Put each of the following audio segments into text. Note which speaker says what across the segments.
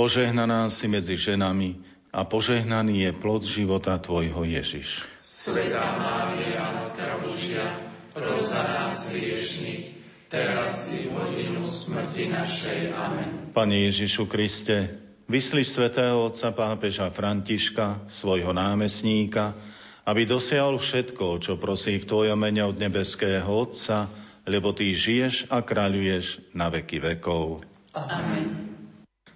Speaker 1: Požehnaná si medzi ženami a požehnaný je plod života Tvojho Ježiš.
Speaker 2: Svetá Mária, Matka Božia, pros za nás hriešných, teraz i v hodinu smrti našej. Amen.
Speaker 1: Pane Ježišu Kriste, vyslíš svätého otca pápeža Františka, svojho námestníka, aby dosiahol všetko, čo prosí v Tvojom mene od nebeského Otca, lebo Ty žiješ a kráľuješ na veky vekov.
Speaker 2: Amen.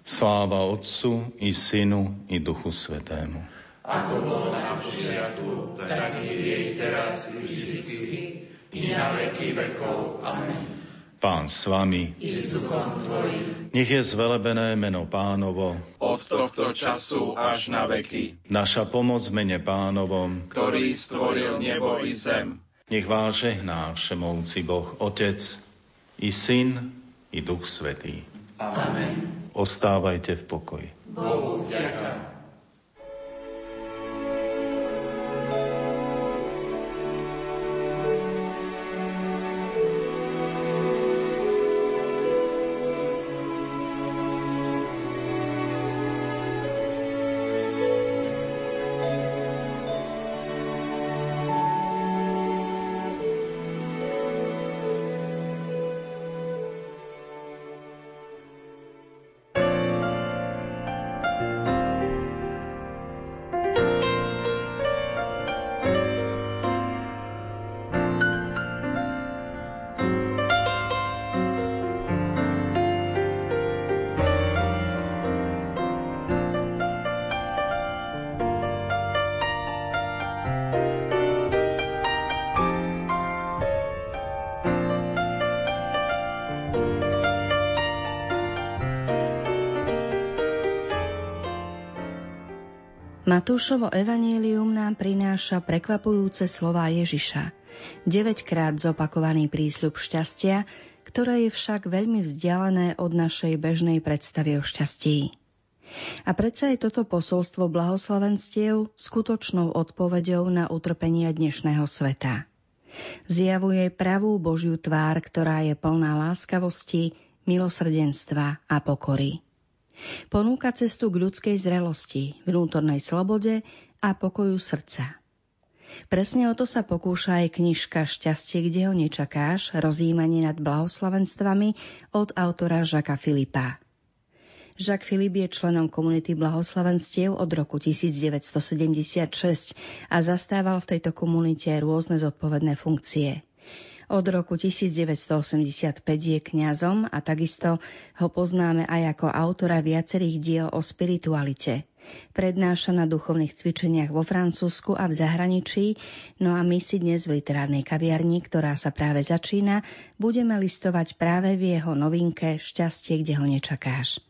Speaker 1: Sláva Otcu i Synu i Duchu Svetému.
Speaker 2: Ako bolo na počiatku, tak i jej teraz i vždycky, i na veky vekov. Amen.
Speaker 1: Pán s vami.
Speaker 2: I s duchom Tvojim.
Speaker 1: Nech je zvelebené meno pánovo.
Speaker 3: Od tohto času až na veky.
Speaker 1: Naša pomoc mene pánovom.
Speaker 3: Ktorý stvoril nebo i zem.
Speaker 1: Nech vás žehná všemovci Boh Otec i Syn i Duch Svetý.
Speaker 2: Amen.
Speaker 1: Ostávajte v pokoji.
Speaker 2: Bohu vďaka.
Speaker 4: Matúšovo evanílium nám prináša prekvapujúce slová Ježiša. 9 krát zopakovaný prísľub šťastia, ktoré je však veľmi vzdialené od našej bežnej predstavy o šťastí. A predsa je toto posolstvo blahoslavenstiev skutočnou odpoveďou na utrpenia dnešného sveta. Zjavuje pravú Božiu tvár, ktorá je plná láskavosti, milosrdenstva a pokory. Ponúka cestu k ľudskej zrelosti, vnútornej slobode a pokoju srdca. Presne o to sa pokúša aj knižka Šťastie, kde ho nečakáš, rozjímanie nad blahoslavenstvami od autora Žaka Filipa. Jacques Filip je členom komunity blahoslavenstiev od roku 1976 a zastával v tejto komunite rôzne zodpovedné funkcie. Od roku 1985 je kňazom a takisto ho poznáme aj ako autora viacerých diel o spiritualite. Prednáša na duchovných cvičeniach vo Francúzsku a v zahraničí, no a my si dnes v literárnej kaviarni, ktorá sa práve začína, budeme listovať práve v jeho novinke Šťastie, kde ho nečakáš.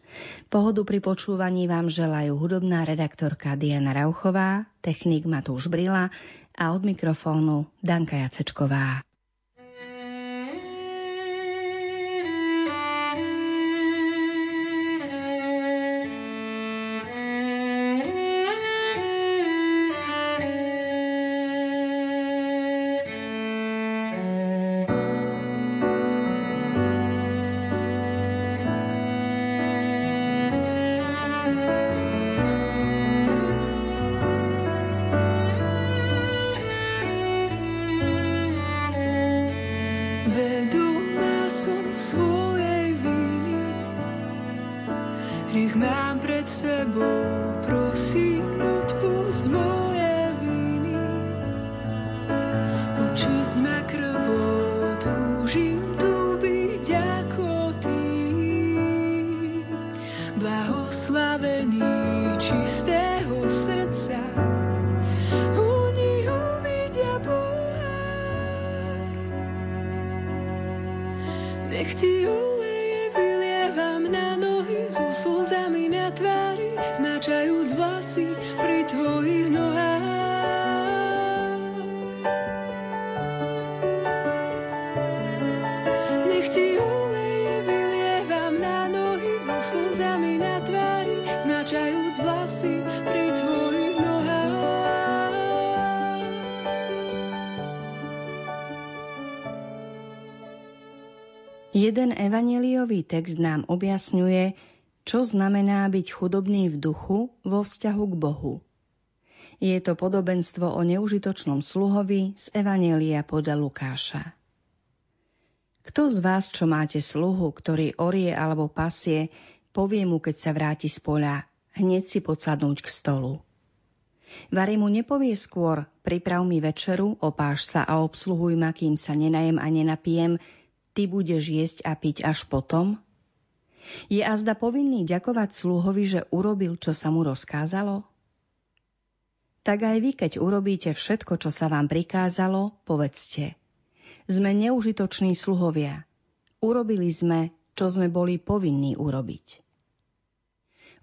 Speaker 4: Pohodu pri počúvaní vám želajú hudobná redaktorka Diana Rauchová, technik Matúš Brila a od mikrofónu Danka Jacečková.
Speaker 5: Nech ti oleje vylievam na nohy, so slzami na tvári, zmáčajúc vlasy pri tvojich
Speaker 4: Jeden evaneliový text nám objasňuje, čo znamená byť chudobný v duchu vo vzťahu k Bohu. Je to podobenstvo o neužitočnom sluhovi z Evanielia podľa Lukáša. Kto z vás, čo máte sluhu, ktorý orie alebo pasie, povie mu, keď sa vráti z poľa, hneď si podsadnúť k stolu. Vary mu nepovie skôr, priprav mi večeru, opáš sa a obsluhuj ma, kým sa nenajem a nenapijem, ty budeš jesť a piť až potom? Je azda povinný ďakovať sluhovi, že urobil, čo sa mu rozkázalo? Tak aj vy, keď urobíte všetko, čo sa vám prikázalo, povedzte – sme neužitoční sluhovia. Urobili sme, čo sme boli povinní urobiť.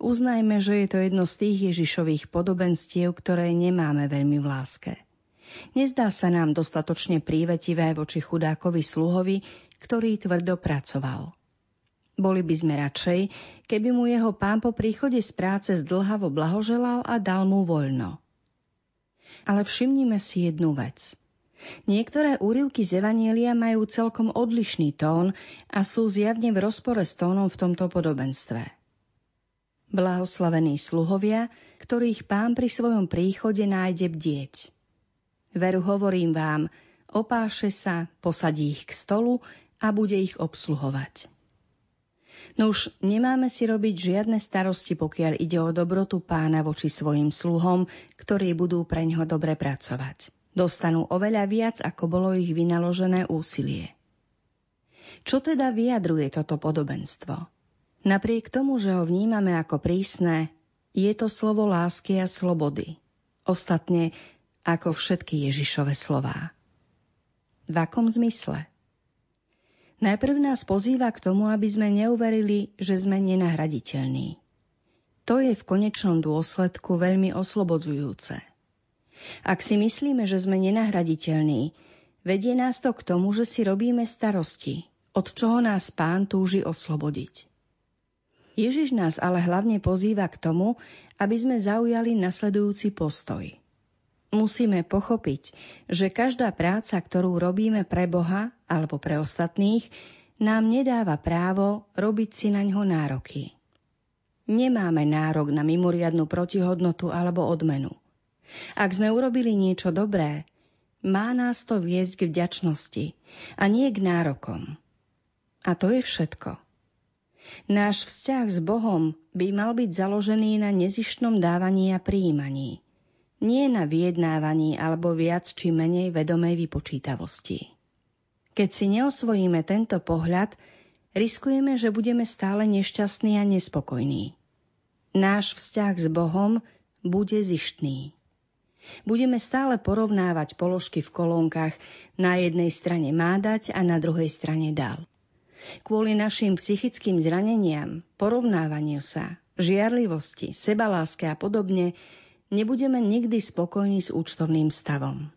Speaker 4: Uznajme, že je to jedno z tých Ježišových podobenstiev, ktoré nemáme veľmi v láske. Nezdá sa nám dostatočne prívetivé voči chudákovi sluhovi, ktorý tvrdo pracoval. Boli by sme radšej, keby mu jeho pán po príchode z práce zdlhavo blahoželal a dal mu voľno. Ale všimnime si jednu vec – Niektoré úryvky z Evanielia majú celkom odlišný tón a sú zjavne v rozpore s tónom v tomto podobenstve. Blahoslavení sluhovia, ktorých pán pri svojom príchode nájde bdieť. Veru hovorím vám, opáše sa, posadí ich k stolu a bude ich obsluhovať. No už nemáme si robiť žiadne starosti, pokiaľ ide o dobrotu pána voči svojim sluhom, ktorí budú pre ňo dobre pracovať. Dostanú oveľa viac, ako bolo ich vynaložené úsilie. Čo teda vyjadruje toto podobenstvo? Napriek tomu, že ho vnímame ako prísne, je to slovo lásky a slobody. Ostatne ako všetky Ježišove slová. V akom zmysle? Najprv nás pozýva k tomu, aby sme neuverili, že sme nenahraditeľní. To je v konečnom dôsledku veľmi oslobodzujúce. Ak si myslíme, že sme nenahraditeľní, vedie nás to k tomu, že si robíme starosti, od čoho nás pán túži oslobodiť. Ježiš nás ale hlavne pozýva k tomu, aby sme zaujali nasledujúci postoj. Musíme pochopiť, že každá práca, ktorú robíme pre Boha alebo pre ostatných, nám nedáva právo robiť si na ňo nároky. Nemáme nárok na mimoriadnu protihodnotu alebo odmenu. Ak sme urobili niečo dobré, má nás to viesť k vďačnosti a nie k nárokom. A to je všetko. Náš vzťah s Bohom by mal byť založený na nezištnom dávaní a príjmaní, nie na vyjednávaní alebo viac či menej vedomej vypočítavosti. Keď si neosvojíme tento pohľad, riskujeme, že budeme stále nešťastní a nespokojní. Náš vzťah s Bohom bude zištný. Budeme stále porovnávať položky v kolónkach. Na jednej strane má dať a na druhej strane dal. Kvôli našim psychickým zraneniam, porovnávaniu sa, žiarlivosti, sebaláske a podobne, nebudeme nikdy spokojní s účtovným stavom.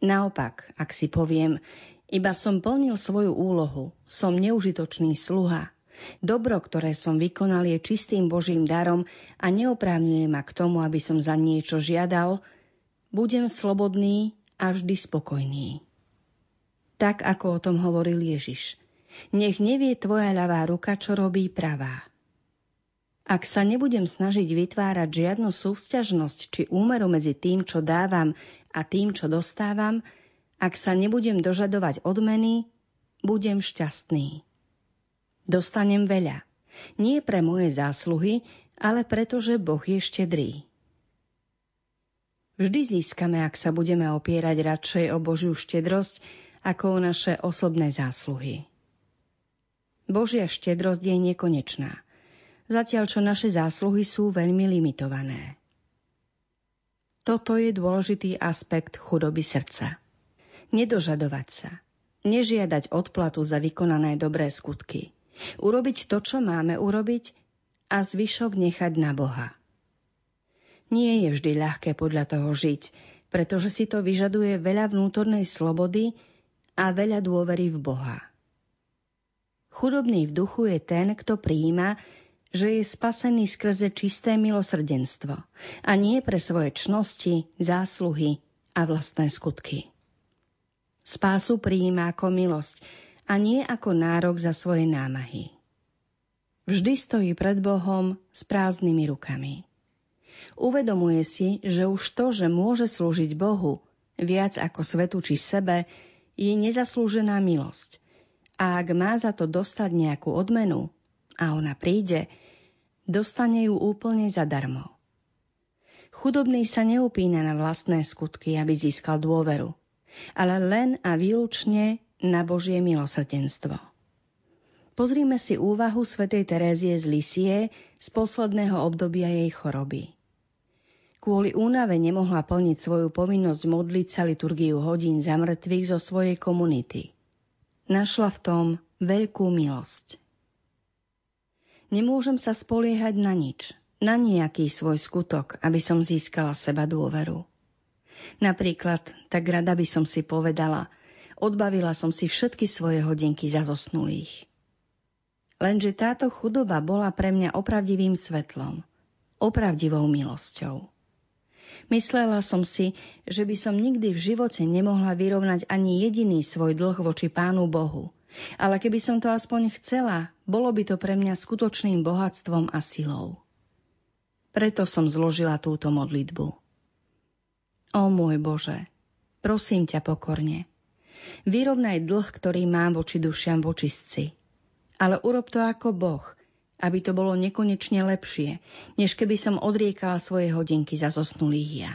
Speaker 4: Naopak, ak si poviem, iba som plnil svoju úlohu, som neužitočný sluha, Dobro, ktoré som vykonal, je čistým Božím darom a neoprávňuje ma k tomu, aby som za niečo žiadal, budem slobodný a vždy spokojný. Tak, ako o tom hovoril Ježiš. Nech nevie tvoja ľavá ruka, čo robí pravá. Ak sa nebudem snažiť vytvárať žiadnu súvzťažnosť či úmeru medzi tým, čo dávam a tým, čo dostávam, ak sa nebudem dožadovať odmeny, budem šťastný. Dostanem veľa. Nie pre moje zásluhy, ale preto, že Boh je štedrý. Vždy získame, ak sa budeme opierať radšej o Božiu štedrosť, ako o naše osobné zásluhy. Božia štedrosť je nekonečná, zatiaľ čo naše zásluhy sú veľmi limitované. Toto je dôležitý aspekt chudoby srdca. Nedožadovať sa, nežiadať odplatu za vykonané dobré skutky – Urobiť to, čo máme urobiť a zvyšok nechať na Boha. Nie je vždy ľahké podľa toho žiť, pretože si to vyžaduje veľa vnútornej slobody a veľa dôvery v Boha. Chudobný v duchu je ten, kto prijíma, že je spasený skrze čisté milosrdenstvo a nie pre svoje čnosti, zásluhy a vlastné skutky. Spásu prijíma ako milosť, a nie ako nárok za svoje námahy. Vždy stojí pred Bohom s prázdnymi rukami. Uvedomuje si, že už to, že môže slúžiť Bohu viac ako svetu či sebe, je nezaslúžená milosť. A ak má za to dostať nejakú odmenu, a ona príde, dostane ju úplne zadarmo. Chudobný sa neupína na vlastné skutky, aby získal dôveru, ale len a výlučne na Božie milosrdenstvo. Pozrime si úvahu svätej Terézie z Lisie z posledného obdobia jej choroby. Kvôli únave nemohla plniť svoju povinnosť modliť sa liturgiu hodín za mŕtvych zo svojej komunity. Našla v tom veľkú milosť. Nemôžem sa spoliehať na nič, na nejaký svoj skutok, aby som získala seba dôveru. Napríklad, tak rada by som si povedala, odbavila som si všetky svoje hodinky za zosnulých. Lenže táto chudoba bola pre mňa opravdivým svetlom, opravdivou milosťou. Myslela som si, že by som nikdy v živote nemohla vyrovnať ani jediný svoj dlh voči Pánu Bohu. Ale keby som to aspoň chcela, bolo by to pre mňa skutočným bohatstvom a silou. Preto som zložila túto modlitbu. O môj Bože, prosím ťa pokorne, vyrovnaj dlh, ktorý mám voči dušiam vočistci ale urob to ako Boh, aby to bolo nekonečne lepšie, než keby som odriekala svoje hodinky za zosnulých ja.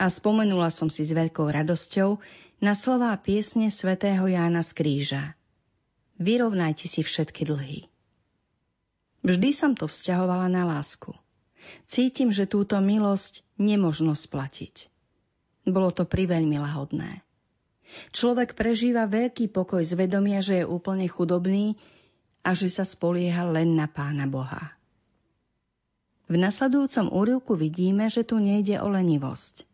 Speaker 4: A spomenula som si s veľkou radosťou na slová piesne svätého Jána z kríža. Vyrovnajte si všetky dlhy. Vždy som to vzťahovala na lásku. Cítim, že túto milosť nemožno splatiť. Bolo to priveľmi lahodné. Človek prežíva veľký pokoj z vedomia, že je úplne chudobný a že sa spolieha len na Pána Boha. V nasledujúcom úrivku vidíme, že tu nejde o lenivosť.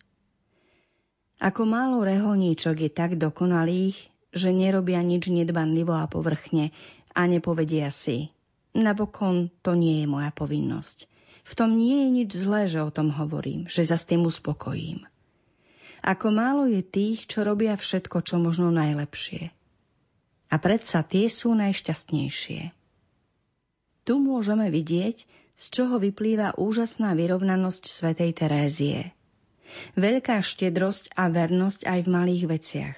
Speaker 4: Ako málo reholníčok je tak dokonalých, že nerobia nič nedbanlivo a povrchne a nepovedia si. Napokon to nie je moja povinnosť. V tom nie je nič zlé, že o tom hovorím, že sa s tým uspokojím. Ako málo je tých, čo robia všetko, čo možno najlepšie. A predsa tie sú najšťastnejšie. Tu môžeme vidieť, z čoho vyplýva úžasná vyrovnanosť svätej Terézie. Veľká štedrosť a vernosť aj v malých veciach,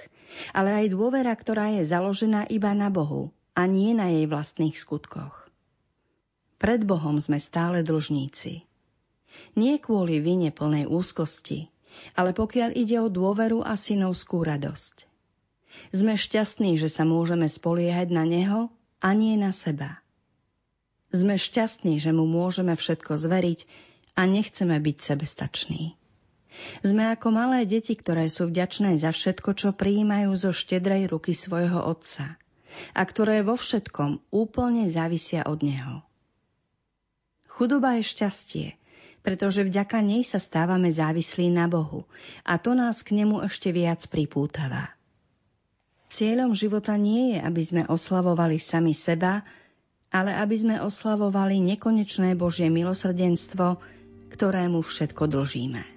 Speaker 4: ale aj dôvera, ktorá je založená iba na Bohu a nie na jej vlastných skutkoch. Pred Bohom sme stále dlžníci. Nie kvôli vine plnej úzkosti, ale pokiaľ ide o dôveru a synovskú radosť. Sme šťastní, že sa môžeme spoliehať na Neho a nie na seba. Sme šťastní, že mu môžeme všetko zveriť a nechceme byť sebestační. Sme ako malé deti, ktoré sú vďačné za všetko, čo prijímajú zo štedrej ruky svojho otca a ktoré vo všetkom úplne závisia od neho. Chudoba je šťastie, pretože vďaka nej sa stávame závislí na Bohu a to nás k nemu ešte viac pripútava. Cieľom života nie je, aby sme oslavovali sami seba, ale aby sme oslavovali nekonečné Božie milosrdenstvo, ktorému všetko dlžíme.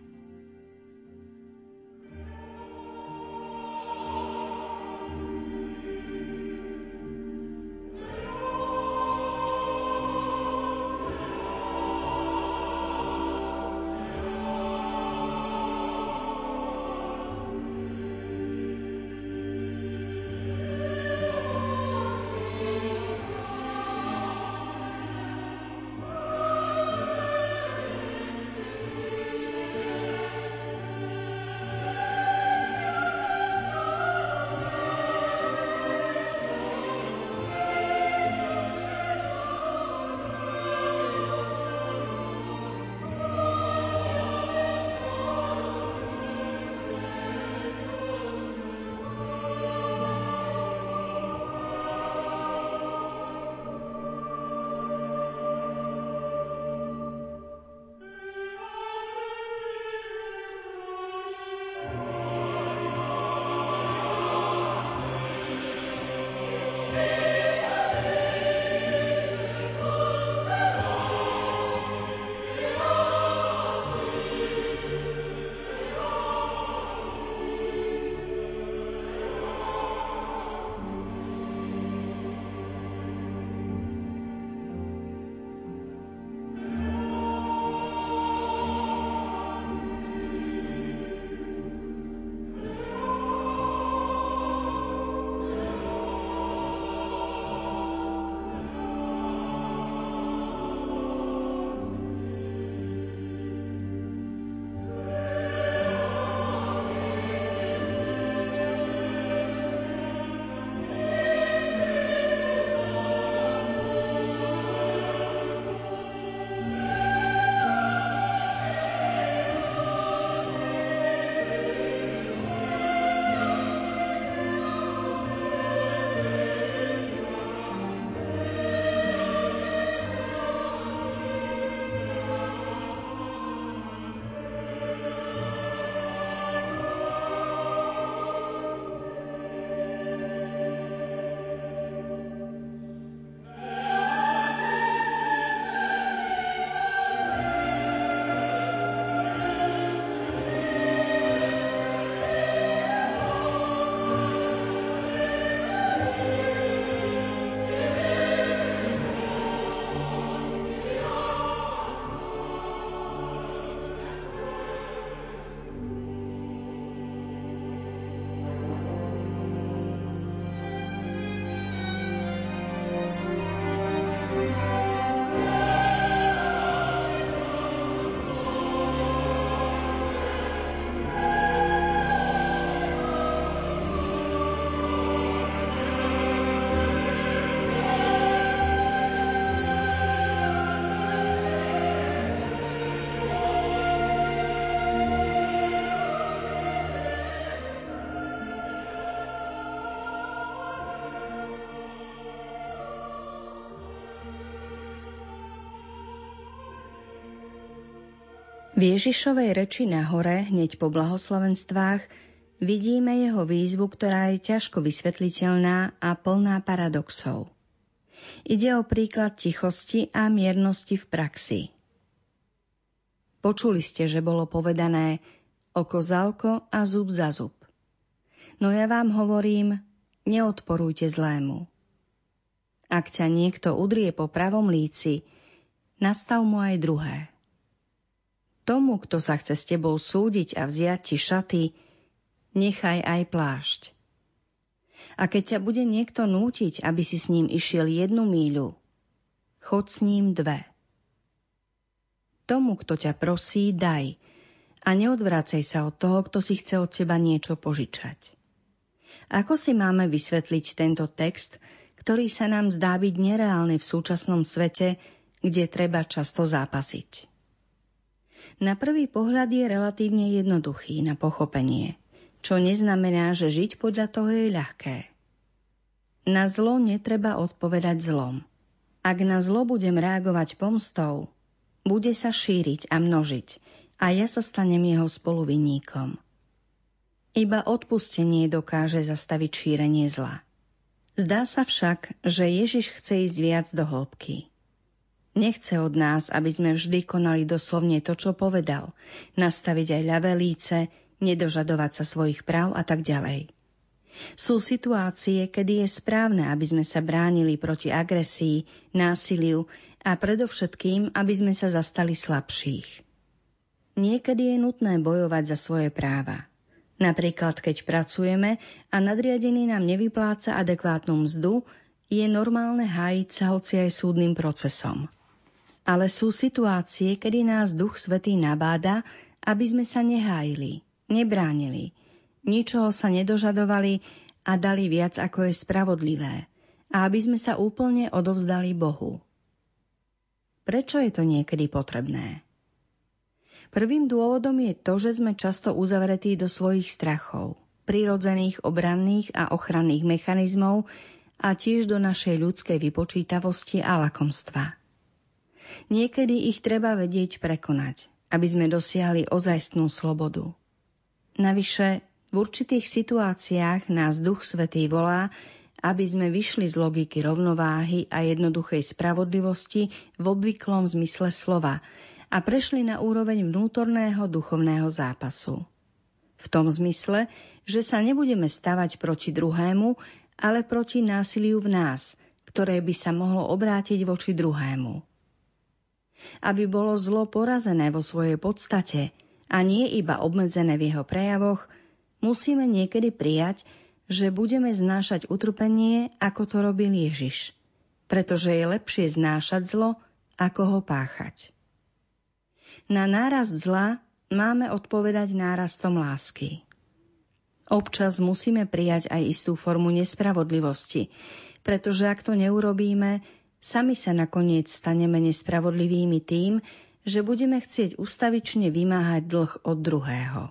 Speaker 4: V Ježišovej reči na hore, hneď po blahoslavenstvách, vidíme jeho výzvu, ktorá je ťažko vysvetliteľná a plná paradoxov. Ide o príklad tichosti a miernosti v praxi. Počuli ste, že bolo povedané oko za oko a zub za zub. No ja vám hovorím, neodporujte zlému. Ak ťa niekto udrie po pravom líci, nastav mu aj druhé. Tomu, kto sa chce s tebou súdiť a vziať ti šaty, nechaj aj plášť. A keď ťa bude niekto nútiť, aby si s ním išiel jednu míľu, chod s ním dve. Tomu, kto ťa prosí, daj a neodvrácej sa od toho, kto si chce od teba niečo požičať. Ako si máme vysvetliť tento text, ktorý sa nám zdá byť nereálny v súčasnom svete, kde treba často zápasiť? Na prvý pohľad je relatívne jednoduchý na pochopenie, čo neznamená, že žiť podľa toho je ľahké. Na zlo netreba odpovedať zlom. Ak na zlo budem reagovať pomstou, bude sa šíriť a množiť a ja sa stanem jeho spoluvinníkom. Iba odpustenie dokáže zastaviť šírenie zla. Zdá sa však, že Ježiš chce ísť viac do hĺbky. Nechce od nás, aby sme vždy konali doslovne to, čo povedal, nastaviť aj ľavé líce, nedožadovať sa svojich práv a tak ďalej. Sú situácie, kedy je správne, aby sme sa bránili proti agresii, násiliu a predovšetkým, aby sme sa zastali slabších. Niekedy je nutné bojovať za svoje práva. Napríklad, keď pracujeme a nadriadený nám nevypláca adekvátnu mzdu, je normálne hájiť sa hoci aj súdnym procesom. Ale sú situácie, kedy nás Duch Svetý nabáda, aby sme sa nehájili, nebránili, ničoho sa nedožadovali a dali viac, ako je spravodlivé, a aby sme sa úplne odovzdali Bohu. Prečo je to niekedy potrebné? Prvým dôvodom je to, že sme často uzavretí do svojich strachov, prirodzených obranných a ochranných mechanizmov a tiež do našej ľudskej vypočítavosti a lakomstva. Niekedy ich treba vedieť prekonať, aby sme dosiahli ozajstnú slobodu. Navyše, v určitých situáciách nás Duch Svetý volá, aby sme vyšli z logiky rovnováhy a jednoduchej spravodlivosti v obvyklom zmysle slova a prešli na úroveň vnútorného duchovného zápasu. V tom zmysle, že sa nebudeme stavať proti druhému, ale proti násiliu v nás, ktoré by sa mohlo obrátiť voči druhému aby bolo zlo porazené vo svojej podstate a nie iba obmedzené v jeho prejavoch, musíme niekedy prijať, že budeme znášať utrpenie, ako to robil Ježiš, pretože je lepšie znášať zlo, ako ho páchať. Na nárast zla máme odpovedať nárastom lásky. Občas musíme prijať aj istú formu nespravodlivosti, pretože ak to neurobíme, Sami sa nakoniec staneme nespravodlivými tým, že budeme chcieť ustavične vymáhať dlh od druhého.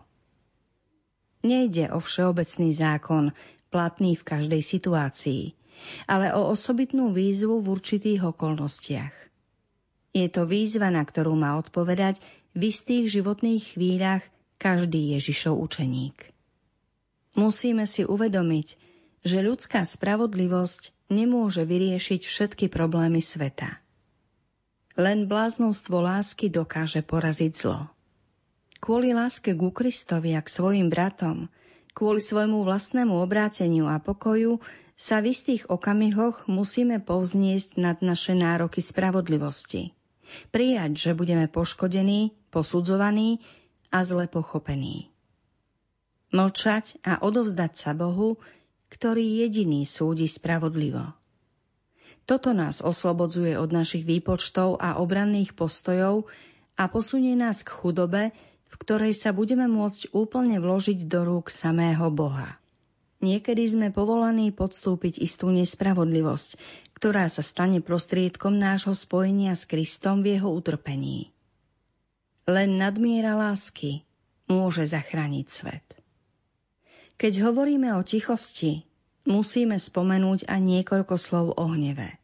Speaker 4: Nejde o všeobecný zákon, platný v každej situácii, ale o osobitnú výzvu v určitých okolnostiach. Je to výzva, na ktorú má odpovedať v istých životných chvíľach každý Ježišov učeník. Musíme si uvedomiť, že ľudská spravodlivosť nemôže vyriešiť všetky problémy sveta. Len bláznostvo lásky dokáže poraziť zlo. Kvôli láske ku Kristovi a k svojim bratom, kvôli svojmu vlastnému obráteniu a pokoju sa v istých okamihoch musíme povzniesť nad naše nároky spravodlivosti. Prijať, že budeme poškodení, posudzovaní a zle pochopení. Mlčať a odovzdať sa Bohu ktorý jediný súdi spravodlivo. Toto nás oslobodzuje od našich výpočtov a obranných postojov a posunie nás k chudobe, v ktorej sa budeme môcť úplne vložiť do rúk samého Boha. Niekedy sme povolaní podstúpiť istú nespravodlivosť, ktorá sa stane prostriedkom nášho spojenia s Kristom v jeho utrpení. Len nadmiera lásky môže zachrániť svet. Keď hovoríme o tichosti, musíme spomenúť aj niekoľko slov o hneve.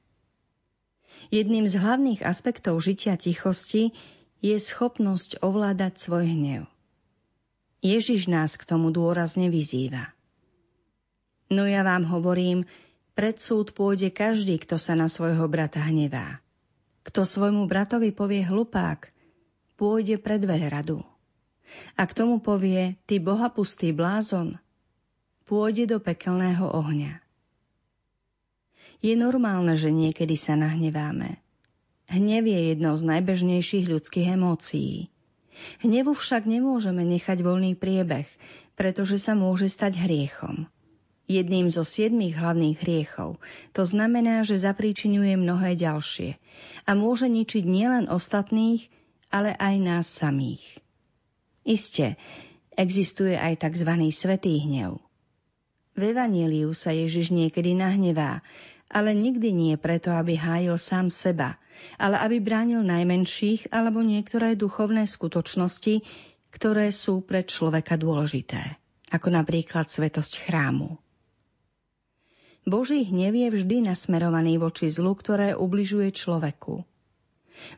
Speaker 4: Jedným z hlavných aspektov žitia tichosti je schopnosť ovládať svoj hnev. Ježiš nás k tomu dôrazne vyzýva. No ja vám hovorím, pred súd pôjde každý, kto sa na svojho brata hnevá. Kto svojmu bratovi povie hlupák, pôjde pred veľradu. A k tomu povie, ty bohapustý blázon, pôjde do pekelného ohňa. Je normálne, že niekedy sa nahneváme. Hnev je jednou z najbežnejších ľudských emócií. Hnevu však nemôžeme nechať voľný priebeh, pretože sa môže stať hriechom. Jedným zo siedmých hlavných hriechov. To znamená, že zapríčinuje mnohé ďalšie a môže ničiť nielen ostatných, ale aj nás samých. Isté, existuje aj tzv. svetý hnev. V Evangeliu sa Ježiš niekedy nahnevá, ale nikdy nie preto, aby hájil sám seba, ale aby bránil najmenších alebo niektoré duchovné skutočnosti, ktoré sú pre človeka dôležité, ako napríklad svetosť chrámu. Boží hnev je vždy nasmerovaný voči zlu, ktoré ubližuje človeku.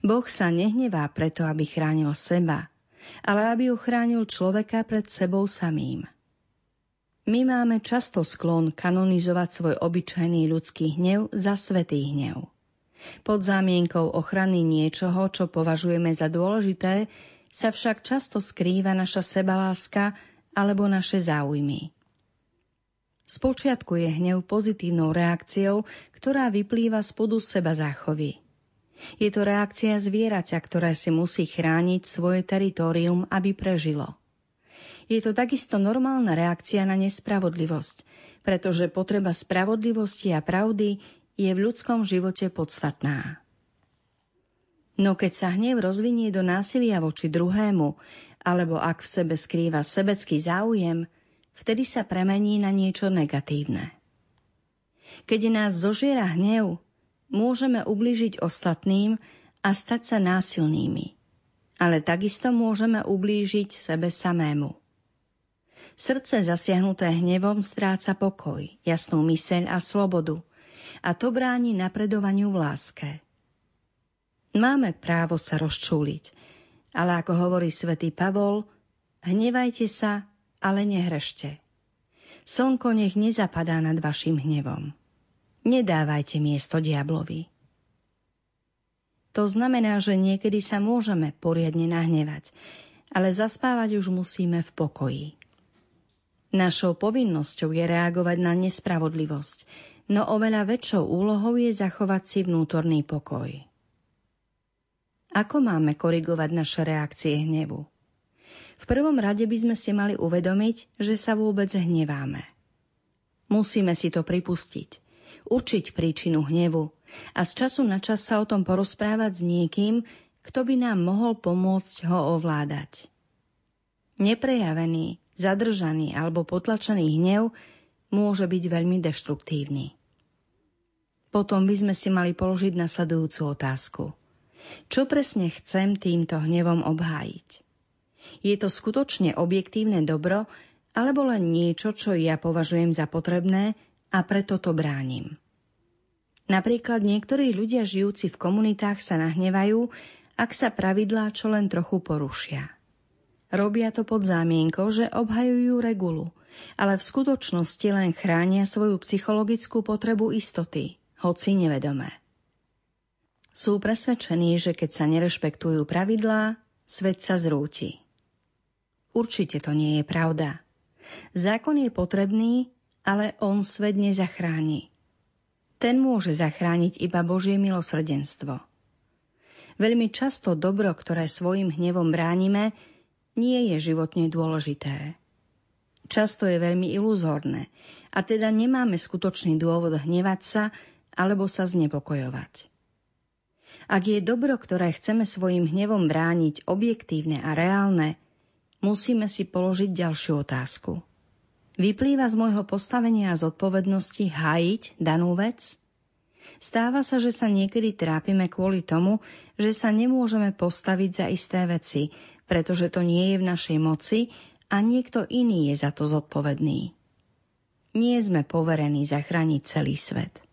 Speaker 4: Boh sa nehnevá preto, aby chránil seba, ale aby uchránil človeka pred sebou samým. My máme často sklon kanonizovať svoj obyčajný ľudský hnev za svetý hnev. Pod zámienkou ochrany niečoho, čo považujeme za dôležité, sa však často skrýva naša sebaláska alebo naše záujmy. Spočiatku je hnev pozitívnou reakciou, ktorá vyplýva z podu seba záchovy. Je to reakcia zvieraťa, ktoré si musí chrániť svoje teritorium, aby prežilo. Je to takisto normálna reakcia na nespravodlivosť, pretože potreba spravodlivosti a pravdy je v ľudskom živote podstatná. No keď sa hnev rozvinie do násilia voči druhému, alebo ak v sebe skrýva sebecký záujem, vtedy sa premení na niečo negatívne. Keď nás zožiera hnev, môžeme ublížiť ostatným a stať sa násilnými. Ale takisto môžeme ublížiť sebe samému. Srdce zasiahnuté hnevom stráca pokoj, jasnú myseľ a slobodu a to bráni napredovaniu v láske. Máme právo sa rozčúliť, ale ako hovorí svätý Pavol, hnevajte sa, ale nehrešte. Slnko nech nezapadá nad vašim hnevom. Nedávajte miesto diablovi. To znamená, že niekedy sa môžeme poriadne nahnevať, ale zaspávať už musíme v pokoji. Našou povinnosťou je reagovať na nespravodlivosť, no oveľa väčšou úlohou je zachovať si vnútorný pokoj. Ako máme korigovať naše reakcie hnevu? V prvom rade by sme si mali uvedomiť, že sa vôbec hneváme. Musíme si to pripustiť určiť príčinu hnevu a z času na čas sa o tom porozprávať s niekým, kto by nám mohol pomôcť ho ovládať. Neprejavený, zadržaný alebo potlačený hnev môže byť veľmi deštruktívny. Potom by sme si mali položiť nasledujúcu otázku. Čo presne chcem týmto hnevom obhájiť? Je to skutočne objektívne dobro, alebo len niečo, čo ja považujem za potrebné a preto to bránim. Napríklad niektorí ľudia žijúci v komunitách sa nahnevajú, ak sa pravidlá čo len trochu porušia. Robia to pod zámienkou, že obhajujú regulu, ale v skutočnosti len chránia svoju psychologickú potrebu istoty, hoci nevedomé. Sú presvedčení, že keď sa nerešpektujú pravidlá, svet sa zrúti. Určite to nie je pravda. Zákon je potrebný, ale on svet nezachráni. Ten môže zachrániť iba Božie milosrdenstvo. Veľmi často dobro, ktoré svojim hnevom bránime, nie je životne dôležité. Často je veľmi iluzórne a teda nemáme skutočný dôvod hnevať sa alebo sa znepokojovať. Ak je dobro, ktoré chceme svojim hnevom brániť, objektívne a reálne, musíme si položiť ďalšiu otázku – Vyplýva z môjho postavenia a zodpovednosti hájiť danú vec? Stáva sa, že sa niekedy trápime kvôli tomu, že sa nemôžeme postaviť za isté veci, pretože to nie je v našej moci a niekto iný je za to zodpovedný. Nie sme poverení zachrániť celý svet.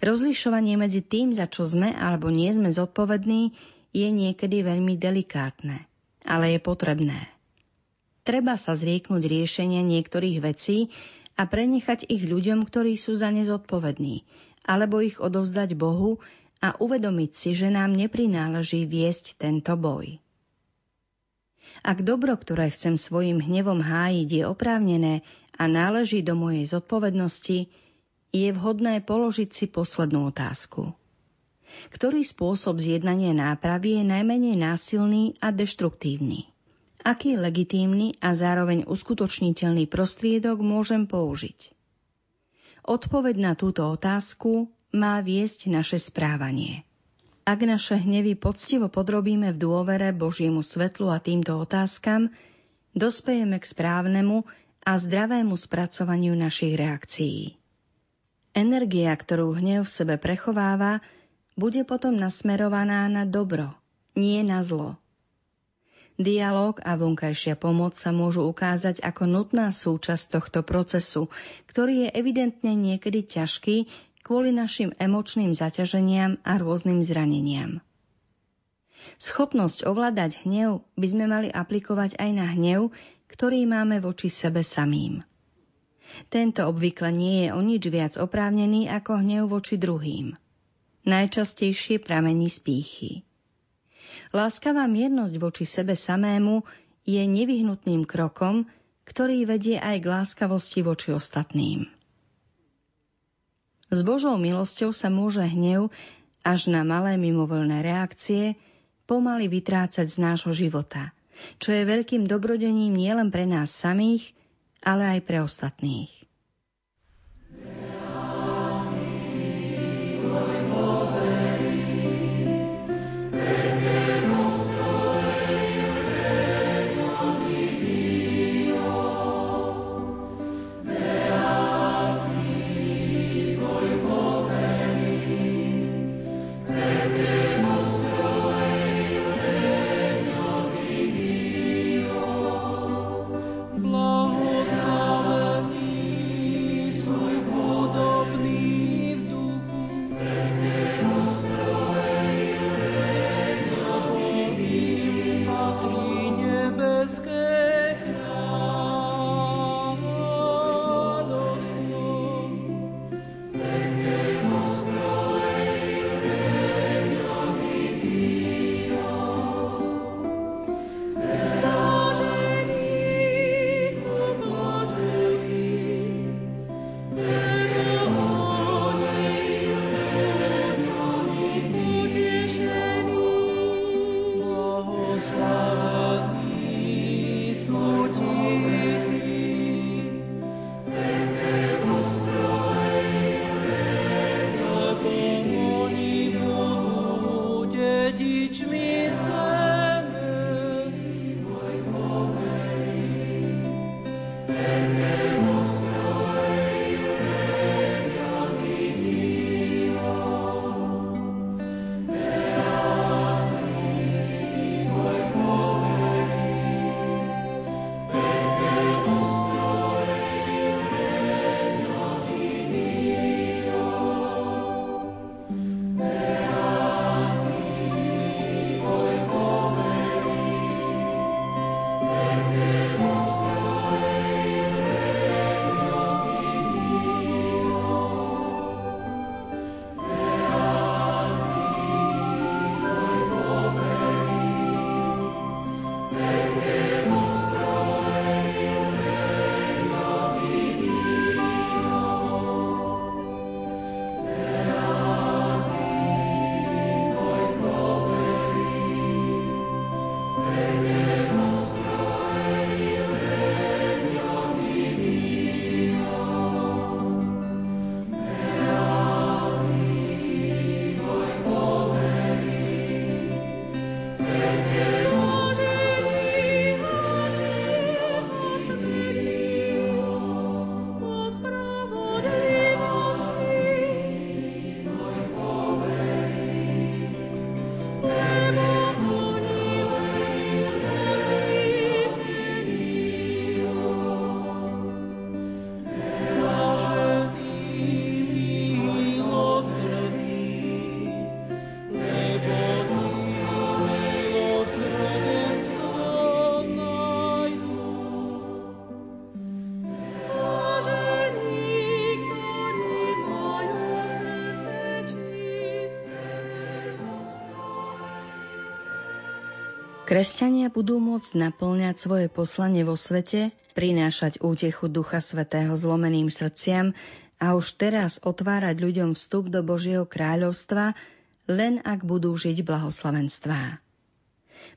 Speaker 4: Rozlišovanie medzi tým, za čo sme alebo nie sme zodpovední, je niekedy veľmi delikátne, ale je potrebné. Treba sa zrieknúť riešenia niektorých vecí a prenechať ich ľuďom, ktorí sú za ne zodpovední, alebo ich odovzdať Bohu a uvedomiť si, že nám neprináleží viesť tento boj. Ak dobro, ktoré chcem svojim hnevom hájiť, je oprávnené a náleží do mojej zodpovednosti, je vhodné položiť si poslednú otázku. Ktorý spôsob zjednania nápravy je najmenej násilný a deštruktívny? Aký legitímny a zároveň uskutočniteľný prostriedok môžem použiť? Odpoveď na túto otázku má viesť naše správanie. Ak naše hnevy poctivo podrobíme v dôvere Božiemu svetlu a týmto otázkam, dospejeme k správnemu a zdravému spracovaniu našich reakcií. Energia, ktorú hnev v sebe prechováva, bude potom nasmerovaná na dobro, nie na zlo. Dialóg a vonkajšia pomoc sa môžu ukázať ako nutná súčasť tohto procesu, ktorý je evidentne niekedy ťažký kvôli našim emočným zaťaženiam a rôznym zraneniam. Schopnosť ovládať hnev by sme mali aplikovať aj na hnev, ktorý máme voči sebe samým. Tento obvykle nie je o nič viac oprávnený ako hnev voči druhým. Najčastejšie pramení z pýchy. Láskavá miernosť voči sebe samému je nevyhnutným krokom, ktorý vedie aj k láskavosti voči ostatným. S Božou milosťou sa môže hnev až na malé mimovoľné reakcie pomaly vytrácať z nášho života, čo je veľkým dobrodením nielen pre nás samých, ale aj pre ostatných. Kresťania budú môcť naplňať svoje poslanie vo svete, prinášať útechu Ducha Svetého zlomeným srdciam a už teraz otvárať ľuďom vstup do Božieho kráľovstva, len ak budú žiť blahoslavenstvá.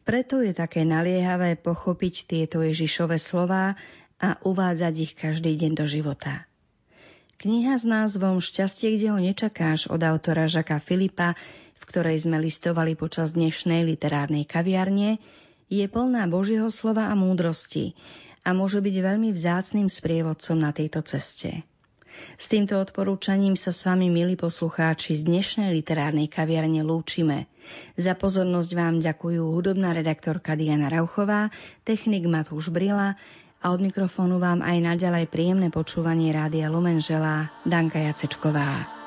Speaker 4: Preto je také naliehavé pochopiť tieto Ježišove slová a uvádzať ich každý deň do života. Kniha s názvom Šťastie, kde ho nečakáš od autora Žaka Filipa v ktorej sme listovali počas dnešnej literárnej kaviarne, je plná Božieho slova a múdrosti a môže byť veľmi vzácným sprievodcom na tejto ceste. S týmto odporúčaním sa s vami, milí poslucháči, z dnešnej literárnej kaviarne lúčime. Za pozornosť vám ďakujú hudobná redaktorka Diana Rauchová, technik Matúš Brila a od mikrofónu vám aj naďalej príjemné počúvanie Rádia Lumen želá Danka Jacečková.